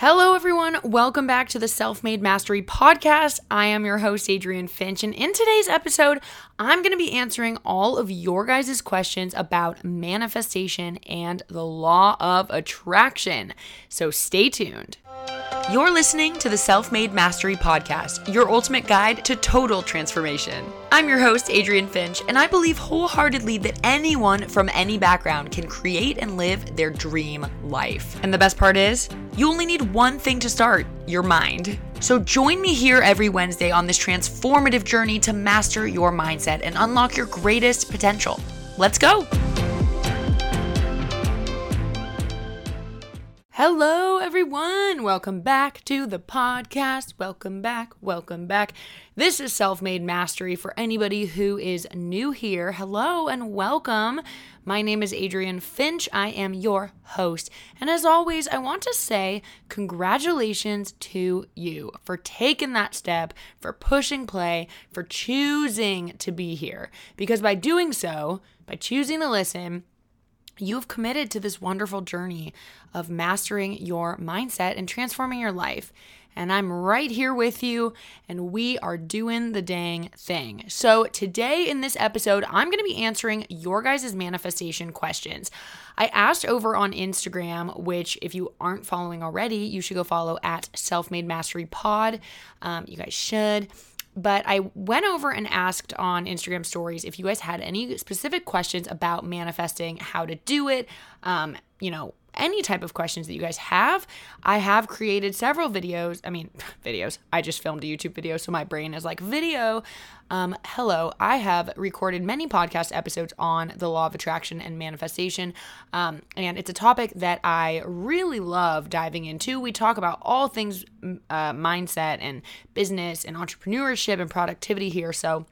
Hello, everyone. Welcome back to the Self Made Mastery Podcast. I am your host, Adrienne Finch, and in today's episode, I'm going to be answering all of your guys' questions about manifestation and the law of attraction. So stay tuned. You're listening to the Self Made Mastery Podcast, your ultimate guide to total transformation. I'm your host, Adrian Finch, and I believe wholeheartedly that anyone from any background can create and live their dream life. And the best part is, you only need one thing to start your mind. So join me here every Wednesday on this transformative journey to master your mindset and unlock your greatest potential. Let's go! Hello, everyone. Welcome back to the podcast. Welcome back. Welcome back. This is Self Made Mastery for anybody who is new here. Hello and welcome. My name is Adrienne Finch. I am your host. And as always, I want to say congratulations to you for taking that step, for pushing play, for choosing to be here. Because by doing so, by choosing to listen, you've committed to this wonderful journey of mastering your mindset and transforming your life. And I'm right here with you, and we are doing the dang thing. So, today in this episode, I'm going to be answering your guys' manifestation questions. I asked over on Instagram, which, if you aren't following already, you should go follow at Self Made Mastery Pod. Um, you guys should but I went over and asked on Instagram stories if you guys had any specific questions about manifesting, how to do it, um, you know, any type of questions that you guys have. I have created several videos. I mean, videos. I just filmed a YouTube video, so my brain is like, video. Um, hello, I have recorded many podcast episodes on the law of attraction and manifestation. Um, and it's a topic that I really love diving into. We talk about all things uh, mindset and business and entrepreneurship and productivity here. So,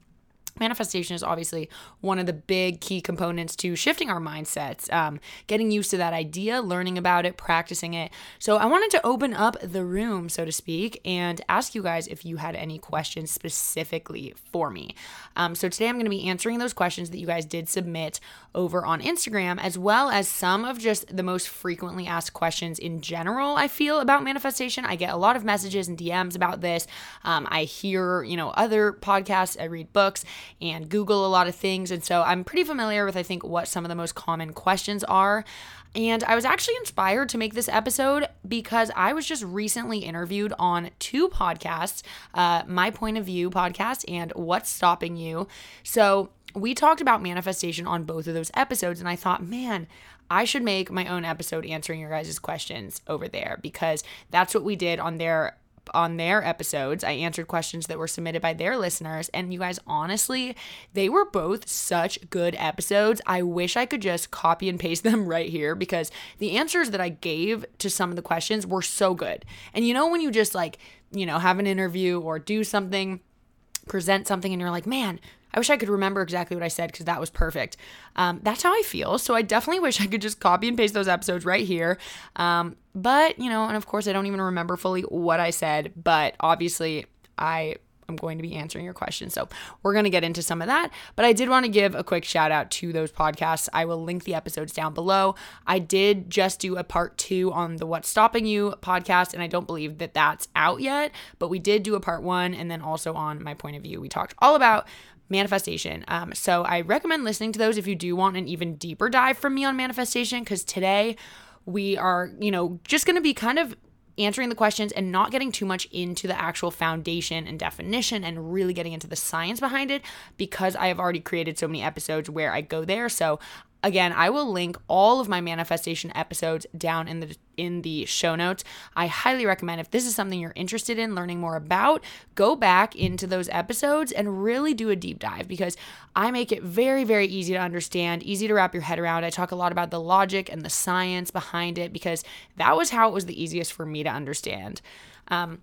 manifestation is obviously one of the big key components to shifting our mindsets um, getting used to that idea learning about it practicing it. So i wanted to open up the room so to speak and ask you guys if you had any questions specifically for me. Um, so today i'm going to be answering those questions that you guys did submit over on instagram as well as some of just the most frequently asked questions in general i feel about manifestation. I get a lot of messages and dms about this. Um, i hear you know other podcasts i read books and Google a lot of things. And so I'm pretty familiar with, I think, what some of the most common questions are. And I was actually inspired to make this episode because I was just recently interviewed on two podcasts uh, My Point of View podcast and What's Stopping You. So we talked about manifestation on both of those episodes. And I thought, man, I should make my own episode answering your guys' questions over there because that's what we did on their on their episodes. I answered questions that were submitted by their listeners. And you guys, honestly, they were both such good episodes. I wish I could just copy and paste them right here because the answers that I gave to some of the questions were so good. And you know, when you just like, you know, have an interview or do something, present something, and you're like, man, I wish I could remember exactly what I said because that was perfect. Um, that's how I feel. So I definitely wish I could just copy and paste those episodes right here. Um, but, you know, and of course, I don't even remember fully what I said, but obviously, I am going to be answering your questions. So we're going to get into some of that. But I did want to give a quick shout out to those podcasts. I will link the episodes down below. I did just do a part two on the What's Stopping You podcast, and I don't believe that that's out yet, but we did do a part one. And then also on my point of view, we talked all about manifestation. Um, so I recommend listening to those if you do want an even deeper dive from me on manifestation, because today we are, you know, just going to be kind of answering the questions and not getting too much into the actual foundation and definition and really getting into the science behind it because I have already created so many episodes where I go there. So Again, I will link all of my manifestation episodes down in the in the show notes. I highly recommend if this is something you're interested in learning more about, go back into those episodes and really do a deep dive because I make it very very easy to understand, easy to wrap your head around. I talk a lot about the logic and the science behind it because that was how it was the easiest for me to understand. Um,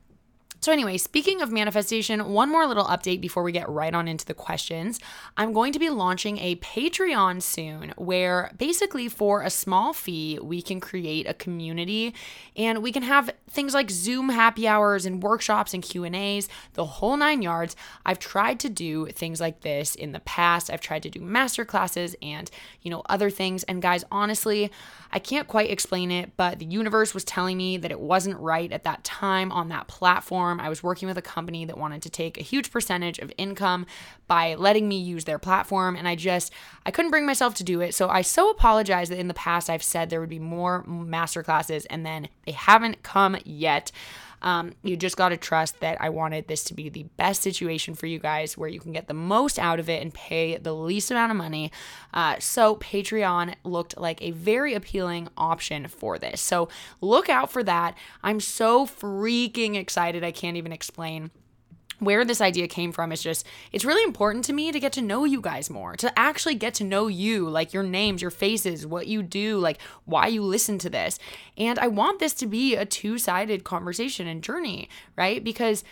So, anyway, speaking of manifestation, one more little update before we get right on into the questions. I'm going to be launching a Patreon soon where basically for a small fee, we can create a community and we can have things like Zoom happy hours and workshops and Q&As, the whole 9 yards. I've tried to do things like this in the past. I've tried to do master classes and, you know, other things and guys, honestly, I can't quite explain it, but the universe was telling me that it wasn't right at that time on that platform. I was working with a company that wanted to take a huge percentage of income by letting me use their platform, and I just I couldn't bring myself to do it. So I so apologize that in the past I've said there would be more master classes, and then they haven't come yet. Um, you just got to trust that I wanted this to be the best situation for you guys where you can get the most out of it and pay the least amount of money. Uh, so, Patreon looked like a very appealing option for this. So, look out for that. I'm so freaking excited. I can't even explain where this idea came from is just it's really important to me to get to know you guys more to actually get to know you like your names your faces what you do like why you listen to this and i want this to be a two-sided conversation and journey right because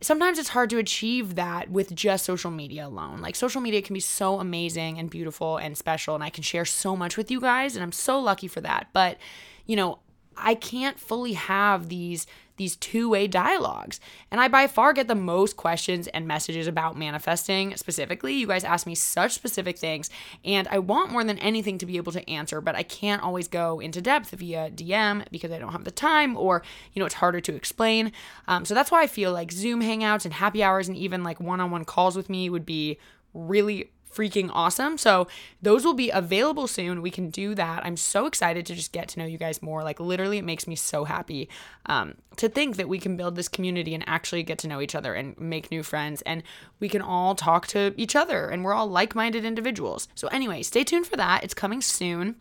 sometimes it's hard to achieve that with just social media alone. Like social media can be so amazing and beautiful and special and I can share so much with you guys and I'm so lucky for that. But, you know, I can't fully have these these two-way dialogues. And I by far get the most questions and messages about manifesting specifically. You guys ask me such specific things and I want more than anything to be able to answer, but I can't always go into depth via DM because I don't have the time or, you know, it's harder to explain. Um, so that's why I feel like Zoom hangouts and happy hours and even like one-on-one calls with me would be really freaking awesome. So those will be available soon. We can do that. I'm so excited to just get to know you guys more. Like literally, it makes me so happy um, to think that we can build this community and actually get to know each other and make new friends, and we can all talk to each other, and we're all like-minded individuals. So anyway, stay tuned for that. It's coming soon.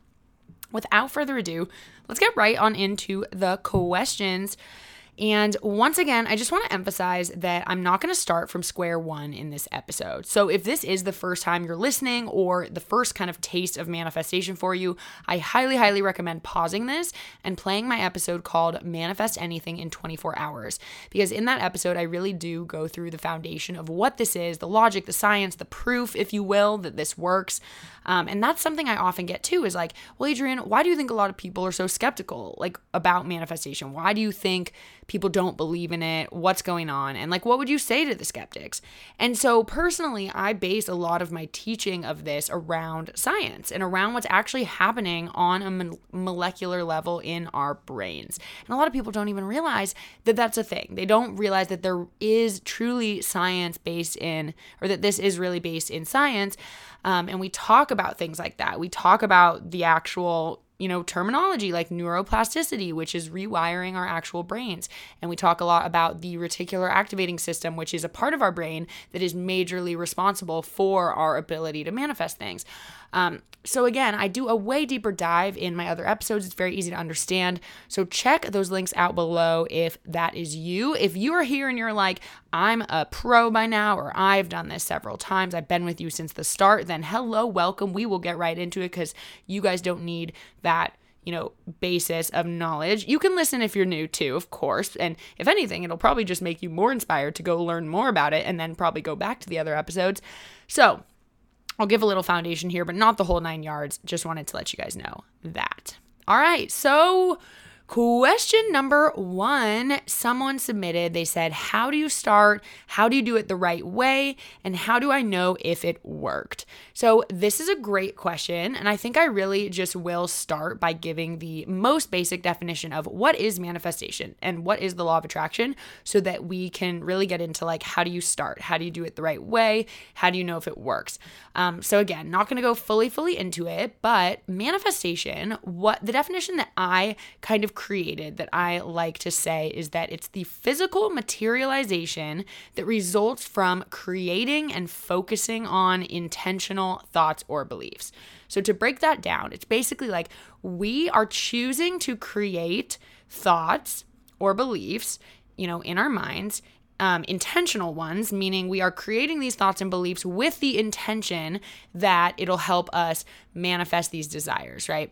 Without further ado, let's get right on into the questions. And once again, I just want to emphasize that I'm not going to start from square one in this episode. So if this is the first time you're listening or the first kind of taste of manifestation for you, I highly, highly recommend pausing this and playing my episode called Manifest Anything in 24 Hours. Because in that episode, I really do go through the foundation of what this is the logic, the science, the proof, if you will, that this works. Um, and that's something I often get too is like, well, Adrian, why do you think a lot of people are so skeptical like about manifestation? Why do you think people don't believe in it? What's going on? And like, what would you say to the skeptics? And so personally, I base a lot of my teaching of this around science and around what's actually happening on a mo- molecular level in our brains. And a lot of people don't even realize that that's a thing. They don't realize that there is truly science based in, or that this is really based in science. Um, and we talk about things like that. We talk about the actual you know, terminology like neuroplasticity, which is rewiring our actual brains. And we talk a lot about the reticular activating system, which is a part of our brain that is majorly responsible for our ability to manifest things. Um, so, again, I do a way deeper dive in my other episodes. It's very easy to understand. So, check those links out below if that is you. If you are here and you're like, I'm a pro by now, or I've done this several times, I've been with you since the start, then hello, welcome. We will get right into it because you guys don't need that you know, basis of knowledge. You can listen if you're new too, of course. And if anything, it'll probably just make you more inspired to go learn more about it and then probably go back to the other episodes. So, I'll give a little foundation here, but not the whole nine yards. Just wanted to let you guys know that. All right, so Question number one someone submitted, they said, How do you start? How do you do it the right way? And how do I know if it worked? So, this is a great question. And I think I really just will start by giving the most basic definition of what is manifestation and what is the law of attraction so that we can really get into like, how do you start? How do you do it the right way? How do you know if it works? Um, so, again, not going to go fully, fully into it, but manifestation, what the definition that I kind of created that I like to say is that it's the physical materialization that results from creating and focusing on intentional thoughts or beliefs. So, to break that down, it's basically like we are choosing to create thoughts or beliefs, you know, in our minds um, intentional ones, meaning we are creating these thoughts and beliefs with the intention that it'll help us manifest these desires, right?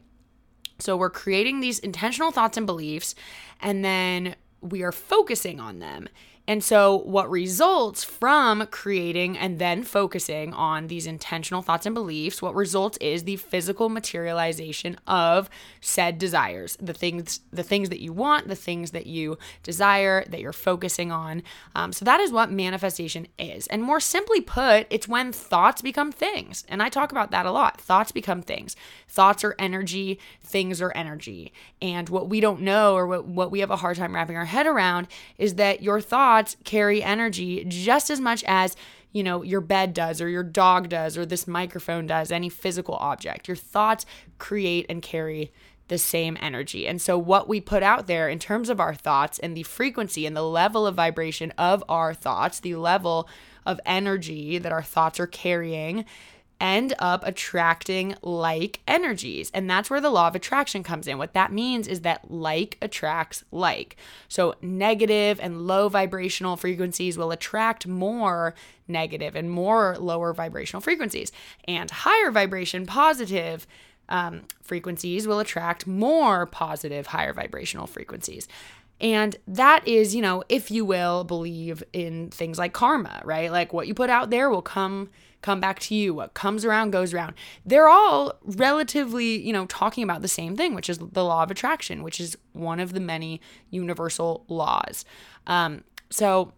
So we're creating these intentional thoughts and beliefs, and then we are focusing on them. And so, what results from creating and then focusing on these intentional thoughts and beliefs, what results is the physical materialization of said desires, the things, the things that you want, the things that you desire, that you're focusing on. Um, so that is what manifestation is. And more simply put, it's when thoughts become things. And I talk about that a lot. Thoughts become things. Thoughts are energy. Things are energy. And what we don't know, or what what we have a hard time wrapping our head around, is that your thoughts thoughts carry energy just as much as you know, your bed does, or your dog does, or this microphone does, any physical object. Your thoughts create and carry the same energy. And so, what we put out there in terms of our thoughts and the frequency and the level of vibration of our thoughts, the level of energy that our thoughts are carrying, end up attracting like energies. And that's where the law of attraction comes in. What that means is that like attracts like. So negative and low vibrational frequencies will attract more negative and more lower vibrational frequencies. And higher vibration, positive um, frequencies will attract more positive, higher vibrational frequencies. And that is, you know, if you will believe in things like karma, right? Like what you put out there will come come back to you. What comes around goes around. They're all relatively, you know, talking about the same thing, which is the law of attraction, which is one of the many universal laws. Um, so,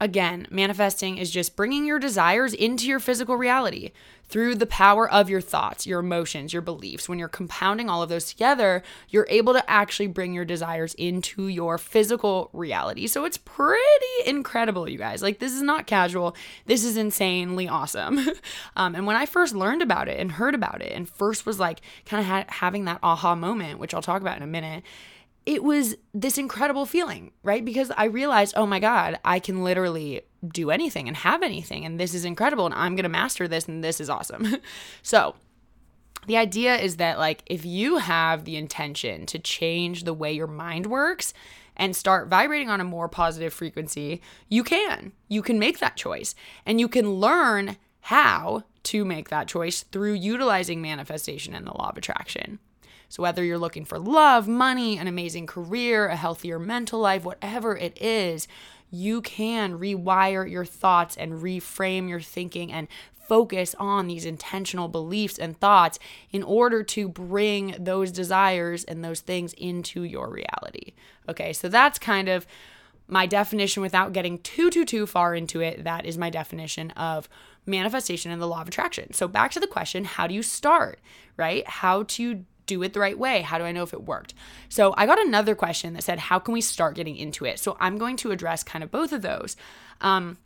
again, manifesting is just bringing your desires into your physical reality through the power of your thoughts, your emotions, your beliefs. When you're compounding all of those together, you're able to actually bring your desires into your physical reality. So it's pretty incredible, you guys. Like, this is not casual. This is insanely awesome. um, and when I first learned about it and heard about it, and first was like kind of ha- having that aha moment, which I'll talk about in a minute it was this incredible feeling, right? Because I realized, oh my God, I can literally do anything and have anything. And this is incredible. And I'm going to master this. And this is awesome. so, the idea is that, like, if you have the intention to change the way your mind works and start vibrating on a more positive frequency, you can. You can make that choice. And you can learn how to make that choice through utilizing manifestation and the law of attraction. So, whether you're looking for love, money, an amazing career, a healthier mental life, whatever it is, you can rewire your thoughts and reframe your thinking and focus on these intentional beliefs and thoughts in order to bring those desires and those things into your reality. Okay, so that's kind of my definition without getting too, too, too far into it. That is my definition of manifestation and the law of attraction. So, back to the question how do you start, right? How to do it the right way? How do I know if it worked? So I got another question that said, How can we start getting into it? So I'm going to address kind of both of those. Um,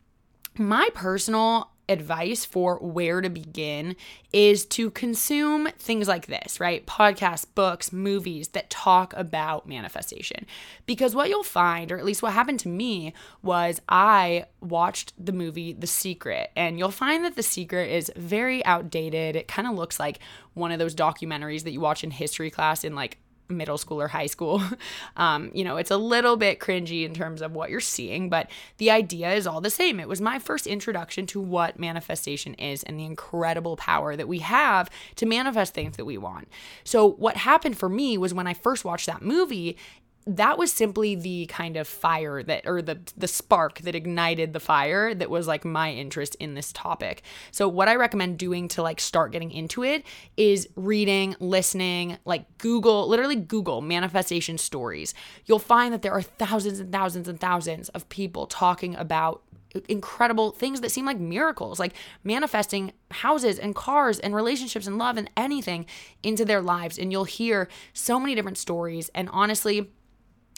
my personal advice for where to begin is to consume things like this, right? Podcasts, books, movies that talk about manifestation. Because what you'll find, or at least what happened to me, was I watched the movie The Secret, and you'll find that The Secret is very outdated. It kind of looks like one of those documentaries that you watch in history class in like middle school or high school. Um, you know, it's a little bit cringy in terms of what you're seeing, but the idea is all the same. It was my first introduction to what manifestation is and the incredible power that we have to manifest things that we want. So, what happened for me was when I first watched that movie, that was simply the kind of fire that or the the spark that ignited the fire that was like my interest in this topic. So what I recommend doing to like start getting into it is reading, listening, like Google, literally Google manifestation stories. You'll find that there are thousands and thousands and thousands of people talking about incredible things that seem like miracles, like manifesting houses and cars and relationships and love and anything into their lives. And you'll hear so many different stories. And honestly,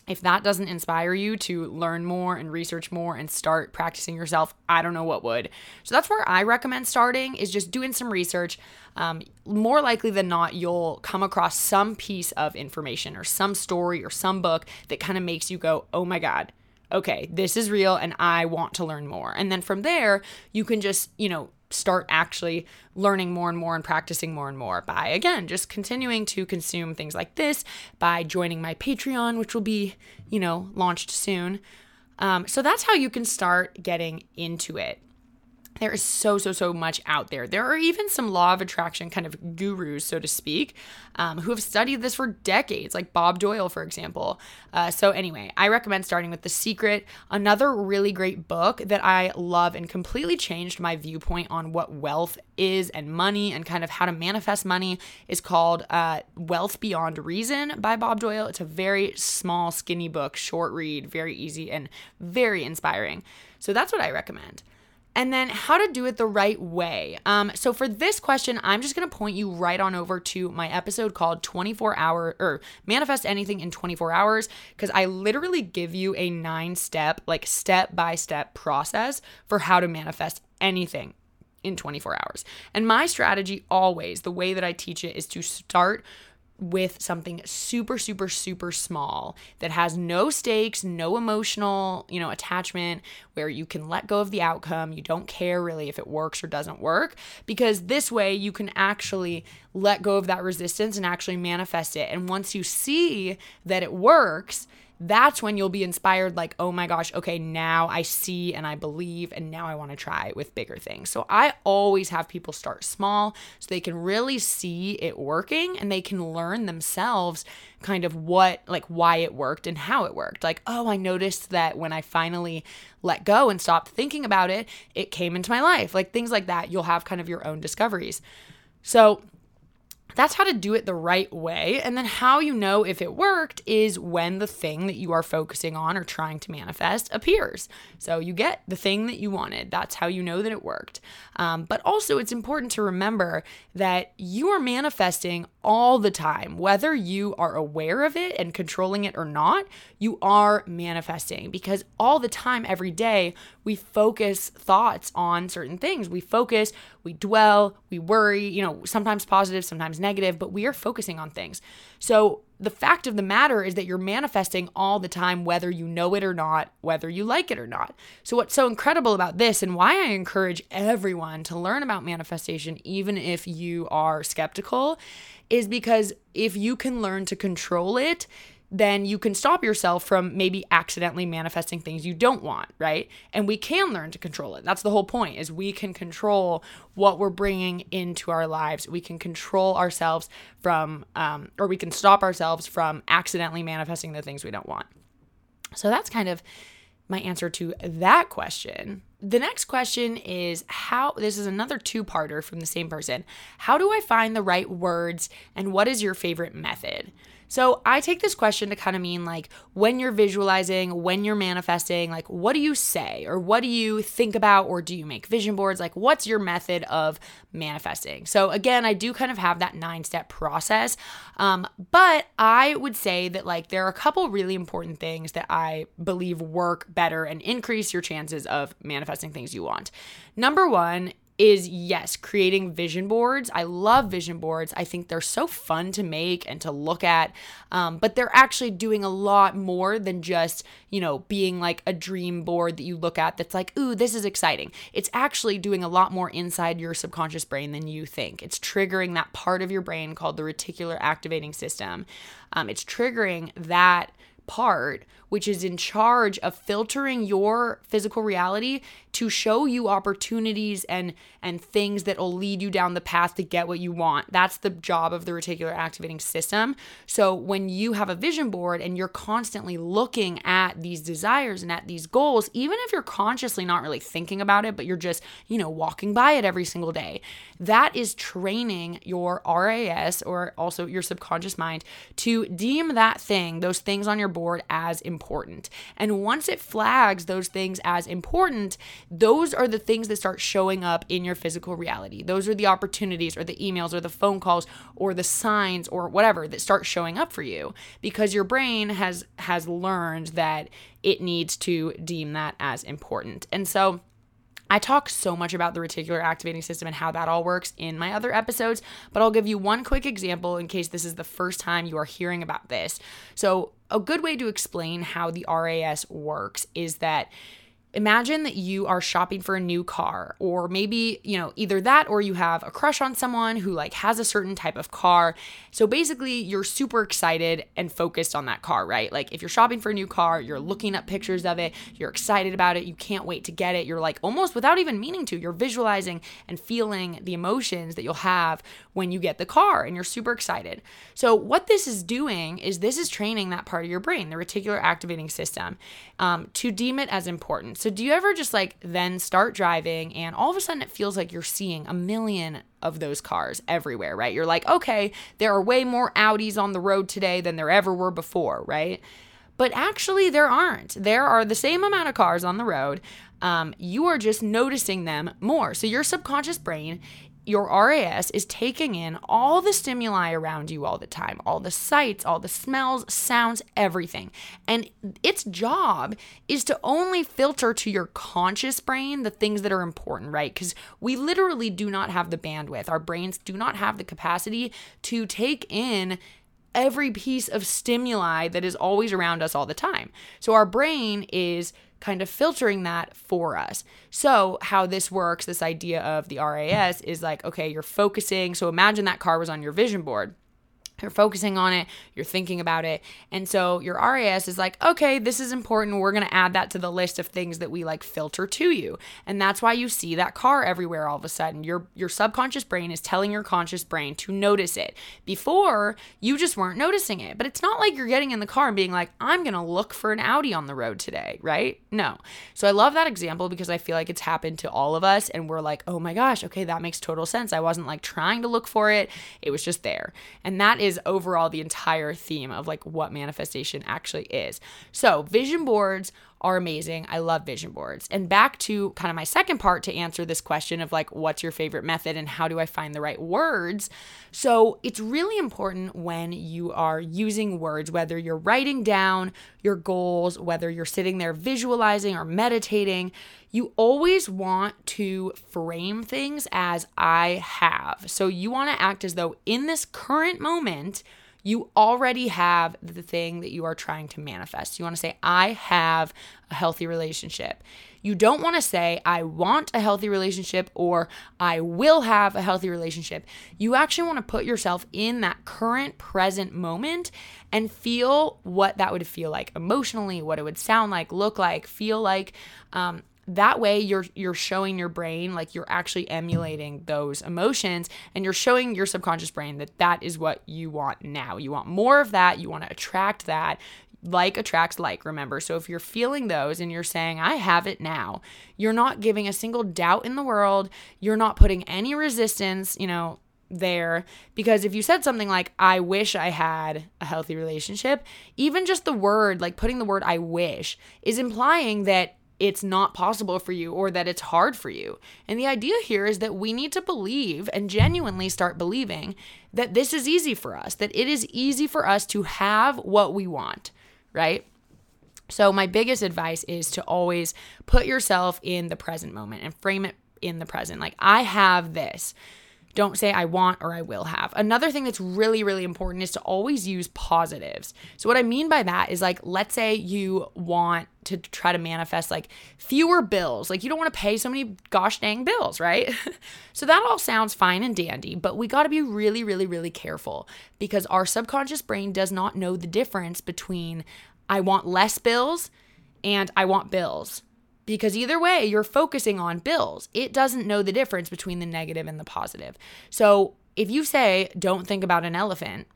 if that doesn't inspire you to learn more and research more and start practicing yourself, I don't know what would. So that's where I recommend starting is just doing some research. Um, more likely than not, you'll come across some piece of information or some story or some book that kind of makes you go, oh my God, okay, this is real and I want to learn more. And then from there, you can just, you know, start actually learning more and more and practicing more and more by, again, just continuing to consume things like this, by joining my Patreon, which will be, you know, launched soon. Um, so that's how you can start getting into it. There is so so so much out there. There are even some law of attraction kind of gurus so to speak um, who have studied this for decades like bob doyle for example. Uh, so anyway i recommend starting with the secret another really great book that i love and completely changed my viewpoint on what wealth is and money and kind of how to manifest money is called uh, wealth beyond reason by bob doyle. It's a very small skinny book short read very easy and very inspiring. So that's what i recommend and then how to do it the right way. Um, so for this question, I'm just gonna point you right on over to my episode called 24 hour or manifest anything in 24 hours because I literally give you a nine step, like step by step process for how to manifest anything in 24 hours. And my strategy always, the way that I teach it is to start with something super super super small that has no stakes no emotional you know attachment where you can let go of the outcome. You don't care really if it works or doesn't work because this way you can actually let go of that resistance and actually manifest it. And once you see that it works that's when you'll be inspired like oh my gosh okay now i see and i believe and now i want to try with bigger things. So i always have people start small so they can really see it working and they can learn themselves kind of what like why it worked and how it worked. Like oh i noticed that when i finally let go and stopped thinking about it it came into my life like things like that. You'll have kind of your own discoveries. So that's how to do it the right way. And then how you know if it worked is when the thing that you are focusing on or trying to manifest appears. So you get the thing that you wanted. That's how you know that it worked. Um, but also, it's important to remember that you are manifesting all the time, whether you are aware of it and controlling it or not, you are manifesting because all the time, every day, we focus thoughts on certain things. We focus, we dwell, we worry, you know, sometimes positive, sometimes negative, but we are focusing on things. So the fact of the matter is that you're manifesting all the time, whether you know it or not, whether you like it or not. So, what's so incredible about this, and why I encourage everyone to learn about manifestation, even if you are skeptical, is because if you can learn to control it, then you can stop yourself from maybe accidentally manifesting things you don't want, right? And we can learn to control it. That's the whole point is we can control what we're bringing into our lives. We can control ourselves from um, or we can stop ourselves from accidentally manifesting the things we don't want. So that's kind of my answer to that question. The next question is how this is another two-parter from the same person. How do I find the right words and what is your favorite method? So I take this question to kind of mean like when you're visualizing, when you're manifesting, like what do you say or what do you think about or do you make vision boards? Like what's your method of manifesting? So again, I do kind of have that nine step process. Um, but I would say that like there are a couple really important things that I believe work better and increase your chances of manifesting things you want. Number one is yes, creating vision boards. I love vision boards. I think they're so fun to make and to look at. Um, but they're actually doing a lot more than just, you know, being like a dream board that you look at that's like, ooh, this is exciting. It's actually doing a lot more inside your subconscious brain than you think. It's triggering that part of your brain called the reticular activating system. Um, it's triggering that part, which is in charge of filtering your physical reality to show you opportunities and and things that will lead you down the path to get what you want. That's the job of the reticular activating system. So when you have a vision board and you're constantly looking at these desires and at these goals, even if you're consciously not really thinking about it, but you're just, you know, walking by it every single day, that is training your RAS or also your subconscious mind to deem that thing, those things on your board as important. And once it flags those things as important, those are the things that start showing up in your physical reality. Those are the opportunities or the emails or the phone calls or the signs or whatever that start showing up for you because your brain has has learned that it needs to deem that as important. And so I talk so much about the reticular activating system and how that all works in my other episodes, but I'll give you one quick example in case this is the first time you are hearing about this. So, a good way to explain how the RAS works is that imagine that you are shopping for a new car or maybe you know either that or you have a crush on someone who like has a certain type of car. So basically you're super excited and focused on that car right? Like if you're shopping for a new car you're looking up pictures of it you're excited about it you can't wait to get it. You're like almost without even meaning to you're visualizing and feeling the emotions that you'll have when you get the car and you're super excited. So what this is doing is this is training that part of your brain the reticular activating system um, to deem it as important so, do you ever just like then start driving and all of a sudden it feels like you're seeing a million of those cars everywhere, right? You're like, okay, there are way more Audis on the road today than there ever were before, right? But actually, there aren't. There are the same amount of cars on the road. Um, you are just noticing them more. So, your subconscious brain your RAS is taking in all the stimuli around you all the time, all the sights, all the smells, sounds, everything. And its job is to only filter to your conscious brain the things that are important, right? Because we literally do not have the bandwidth. Our brains do not have the capacity to take in every piece of stimuli that is always around us all the time. So our brain is kind of filtering that for us. So, how this works, this idea of the RAS is like, okay, you're focusing. So, imagine that car was on your vision board you're focusing on it, you're thinking about it. And so your RAS is like, okay, this is important. We're going to add that to the list of things that we like filter to you. And that's why you see that car everywhere all of a sudden. Your your subconscious brain is telling your conscious brain to notice it. Before, you just weren't noticing it. But it's not like you're getting in the car and being like, I'm going to look for an Audi on the road today, right? No. So I love that example because I feel like it's happened to all of us and we're like, "Oh my gosh, okay, that makes total sense. I wasn't like trying to look for it. It was just there." And that is overall the entire theme of like what manifestation actually is. So, vision boards are amazing. I love vision boards. And back to kind of my second part to answer this question of like, what's your favorite method and how do I find the right words? So it's really important when you are using words, whether you're writing down your goals, whether you're sitting there visualizing or meditating, you always want to frame things as I have. So you want to act as though in this current moment, you already have the thing that you are trying to manifest. You want to say, I have a healthy relationship. You don't want to say, I want a healthy relationship or I will have a healthy relationship. You actually want to put yourself in that current present moment and feel what that would feel like emotionally, what it would sound like, look like, feel like. Um, that way you're you're showing your brain like you're actually emulating those emotions and you're showing your subconscious brain that that is what you want now. You want more of that. You want to attract that. Like attracts like remember? So if you're feeling those and you're saying i have it now you're not giving a single doubt in the world. You're not putting any resistance you know there. Because if you said something like I wish I had a healthy relationship, even just the word like putting the word I wish is implying that it's not possible for you or that it's hard for you. And the idea here is that we need to believe and genuinely start believing that this is easy for us, that it is easy for us to have what we want, right? So, my biggest advice is to always put yourself in the present moment and frame it in the present. Like, I have this. Don't say I want or I will have. Another thing that's really, really important is to always use positives. So, what I mean by that is like, let's say you want to try to manifest like fewer bills. Like, you don't want to pay so many gosh dang bills, right? so, that all sounds fine and dandy, but we got to be really, really, really careful because our subconscious brain does not know the difference between I want less bills and I want bills because either way, you're focusing on bills. It doesn't know the difference between the negative and the positive. So if you say, don't think about an elephant,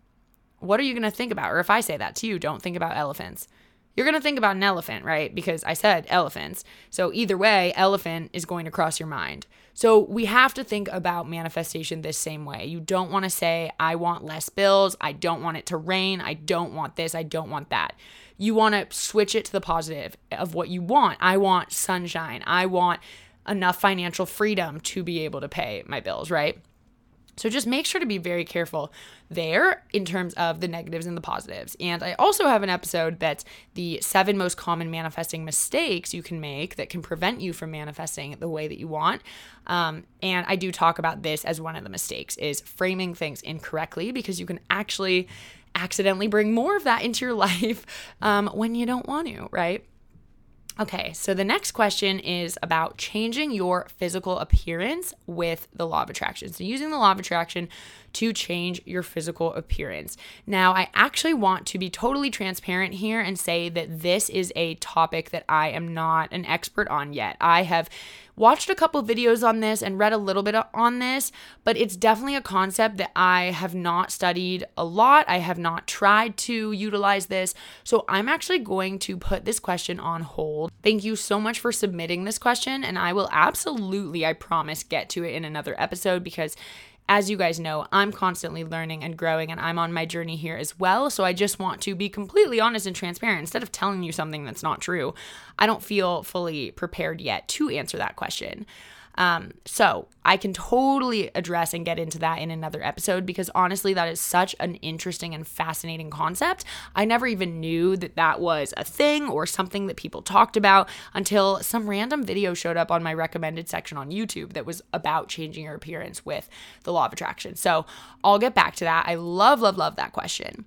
what are you going to think about? Or if I say that to you, don't think about elephants, you're going to think about an elephant, right? Because I said elephants. So either way, elephant is going to cross your mind. So we have to think about manifestation this same way. You don't want to say, I want less bills. I don't want it to rain. I don't want this. I don't want that you want to switch it to the positive of what you want. I want sunshine. I want enough financial freedom to be able to pay my bills, right? So just make sure to be very careful there in terms of the negatives and the positives. And I also have an episode that's the seven most common manifesting mistakes you can make that can prevent you from manifesting the way that you want. Um, and I do talk about this as one of the mistakes is framing things incorrectly because you can actually accidentally bring more of that into your life um, when you don't want to, right? Okay, so the next question is about changing your physical appearance with the law of attraction. So, using the law of attraction to change your physical appearance. Now, I actually want to be totally transparent here and say that this is a topic that I am not an expert on yet. I have watched a couple videos on this and read a little bit on this, but it's definitely a concept that I have not studied a lot. I have not tried to utilize this. So I'm actually going to put this question on hold. Thank you so much for submitting this question, and I will absolutely, I promise, get to it in another episode because as you guys know, I'm constantly learning and growing, and I'm on my journey here as well. So I just want to be completely honest and transparent. Instead of telling you something that's not true, I don't feel fully prepared yet to answer that question. Um, so I can totally address and get into that in another episode because honestly, that is such an interesting and fascinating concept. I never even knew that that was a thing or something that people talked about until some random video showed up on my recommended section on YouTube that was about changing your appearance with the law of attraction. So I'll get back to that. I love, love, love that question.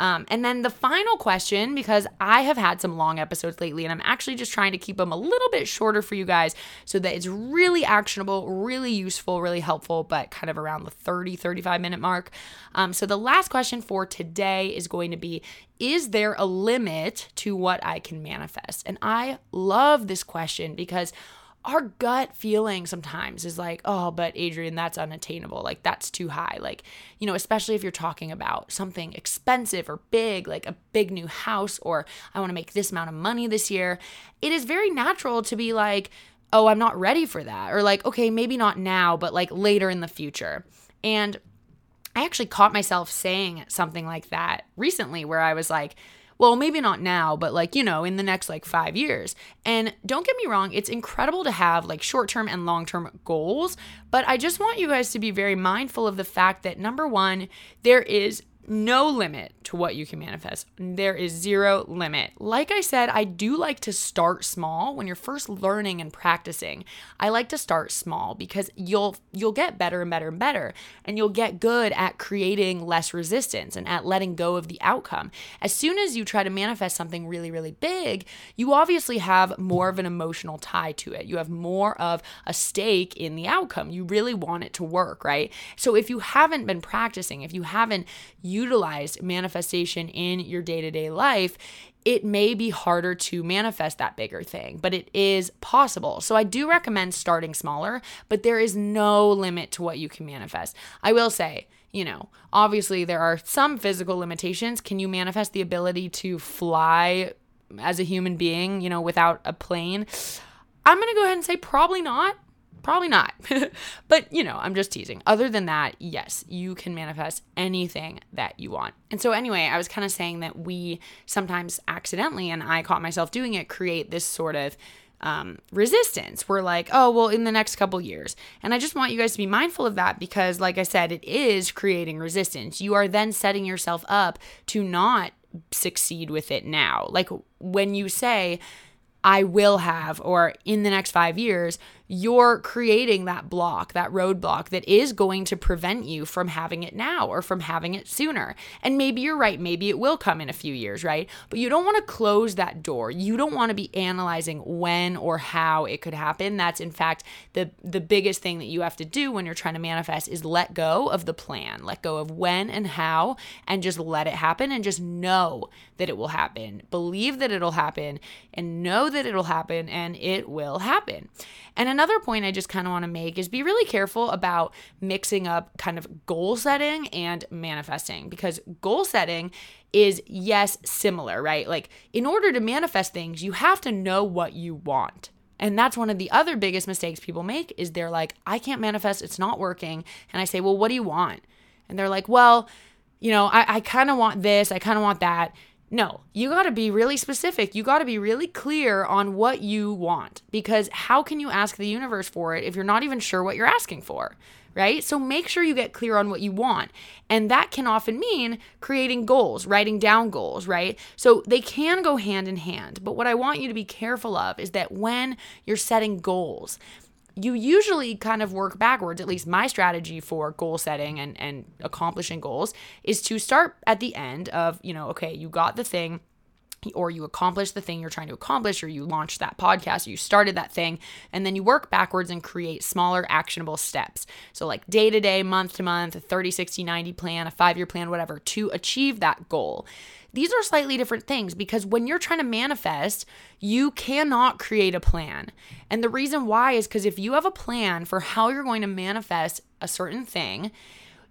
Um, and then the final question, because I have had some long episodes lately, and I'm actually just trying to keep them a little bit shorter for you guys so that it's really actionable, really useful, really helpful, but kind of around the 30, 35 minute mark. Um, so the last question for today is going to be Is there a limit to what I can manifest? And I love this question because our gut feeling sometimes is like, oh, but Adrian, that's unattainable. Like, that's too high. Like, you know, especially if you're talking about something expensive or big, like a big new house, or I want to make this amount of money this year. It is very natural to be like, oh, I'm not ready for that. Or like, okay, maybe not now, but like later in the future. And I actually caught myself saying something like that recently where I was like, well, maybe not now, but like, you know, in the next like five years. And don't get me wrong, it's incredible to have like short term and long term goals. But I just want you guys to be very mindful of the fact that number one, there is no limit to what you can manifest. There is zero limit. Like I said, I do like to start small when you're first learning and practicing. I like to start small because you'll you'll get better and better and better and you'll get good at creating less resistance and at letting go of the outcome. As soon as you try to manifest something really really big, you obviously have more of an emotional tie to it. You have more of a stake in the outcome. You really want it to work, right? So if you haven't been practicing, if you haven't utilized manifestation in your day to day life, it may be harder to manifest that bigger thing, but it is possible. So I do recommend starting smaller, but there is no limit to what you can manifest. I will say, you know, obviously there are some physical limitations. Can you manifest the ability to fly as a human being, you know, without a plane? I'm going to go ahead and say probably not. Probably not. but, you know, I'm just teasing. Other than that, yes, you can manifest anything that you want. And so, anyway, I was kind of saying that we sometimes accidentally, and I caught myself doing it, create this sort of um, resistance. We're like, oh, well, in the next couple years. And I just want you guys to be mindful of that because, like I said, it is creating resistance. You are then setting yourself up to not succeed with it now. Like when you say, I will have, or in the next five years, you're creating that block, that roadblock that is going to prevent you from having it now or from having it sooner. And maybe you're right, maybe it will come in a few years, right? But you don't want to close that door. You don't want to be analyzing when or how it could happen. That's in fact the the biggest thing that you have to do when you're trying to manifest is let go of the plan, let go of when and how and just let it happen and just know that it will happen. Believe that it'll happen and know that it'll happen and it will happen. And another point I just kind of want to make is be really careful about mixing up kind of goal setting and manifesting because goal setting is, yes, similar, right? Like, in order to manifest things, you have to know what you want. And that's one of the other biggest mistakes people make is they're like, I can't manifest, it's not working. And I say, Well, what do you want? And they're like, Well, you know, I, I kind of want this, I kind of want that. No, you got to be really specific. You got to be really clear on what you want because how can you ask the universe for it if you're not even sure what you're asking for? Right? So make sure you get clear on what you want. And that can often mean creating goals, writing down goals, right? So they can go hand in hand. But what I want you to be careful of is that when you're setting goals, you usually kind of work backwards. At least my strategy for goal setting and, and accomplishing goals is to start at the end of, you know, okay, you got the thing or you accomplish the thing you're trying to accomplish, or you launch that podcast, you started that thing, and then you work backwards and create smaller actionable steps. So, like day to day, month to month, a 30, 60, 90 plan, a five year plan, whatever, to achieve that goal. These are slightly different things because when you're trying to manifest, you cannot create a plan. And the reason why is because if you have a plan for how you're going to manifest a certain thing,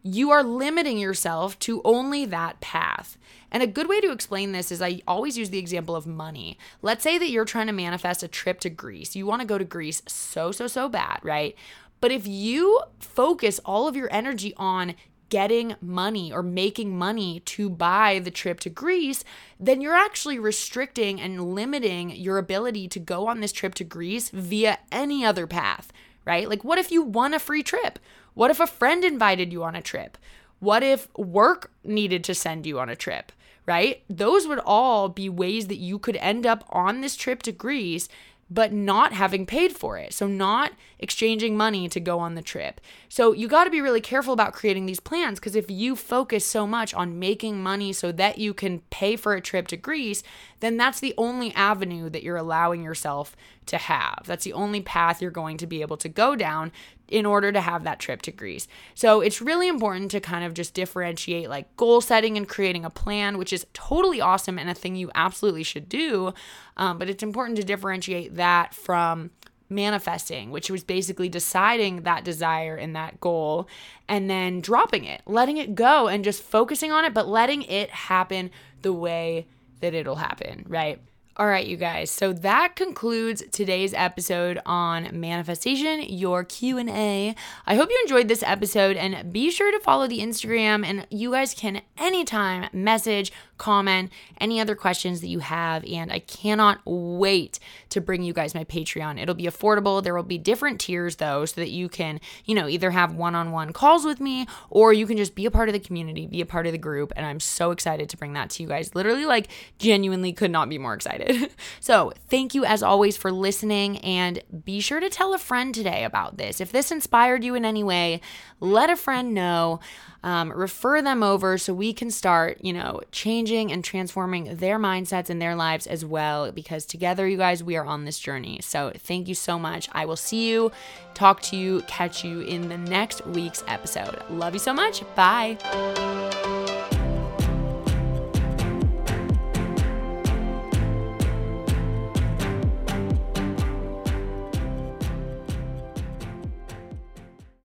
you are limiting yourself to only that path. And a good way to explain this is I always use the example of money. Let's say that you're trying to manifest a trip to Greece. You want to go to Greece so, so, so bad, right? But if you focus all of your energy on getting money or making money to buy the trip to Greece, then you're actually restricting and limiting your ability to go on this trip to Greece via any other path, right? Like, what if you won a free trip? What if a friend invited you on a trip? What if work needed to send you on a trip? right? Those would all be ways that you could end up on this trip to Greece but not having paid for it. So, not exchanging money to go on the trip. So, you got to be really careful about creating these plans because if you focus so much on making money so that you can pay for a trip to Greece, then that's the only avenue that you're allowing yourself to have. That's the only path you're going to be able to go down in order to have that trip to Greece. So it's really important to kind of just differentiate like goal setting and creating a plan, which is totally awesome and a thing you absolutely should do. Um, but it's important to differentiate that from manifesting, which was basically deciding that desire and that goal and then dropping it, letting it go and just focusing on it, but letting it happen the way that it'll happen, right? All right, you guys. So that concludes today's episode on manifestation, your Q&A. I hope you enjoyed this episode and be sure to follow the Instagram and you guys can anytime message, comment, any other questions that you have and I cannot wait to bring you guys my Patreon. It'll be affordable. There will be different tiers though so that you can, you know, either have one-on-one calls with me or you can just be a part of the community, be a part of the group and I'm so excited to bring that to you guys. Literally like genuinely could not be more excited. so, thank you as always for listening, and be sure to tell a friend today about this. If this inspired you in any way, let a friend know. Um, refer them over so we can start, you know, changing and transforming their mindsets and their lives as well. Because together, you guys, we are on this journey. So, thank you so much. I will see you, talk to you, catch you in the next week's episode. Love you so much. Bye.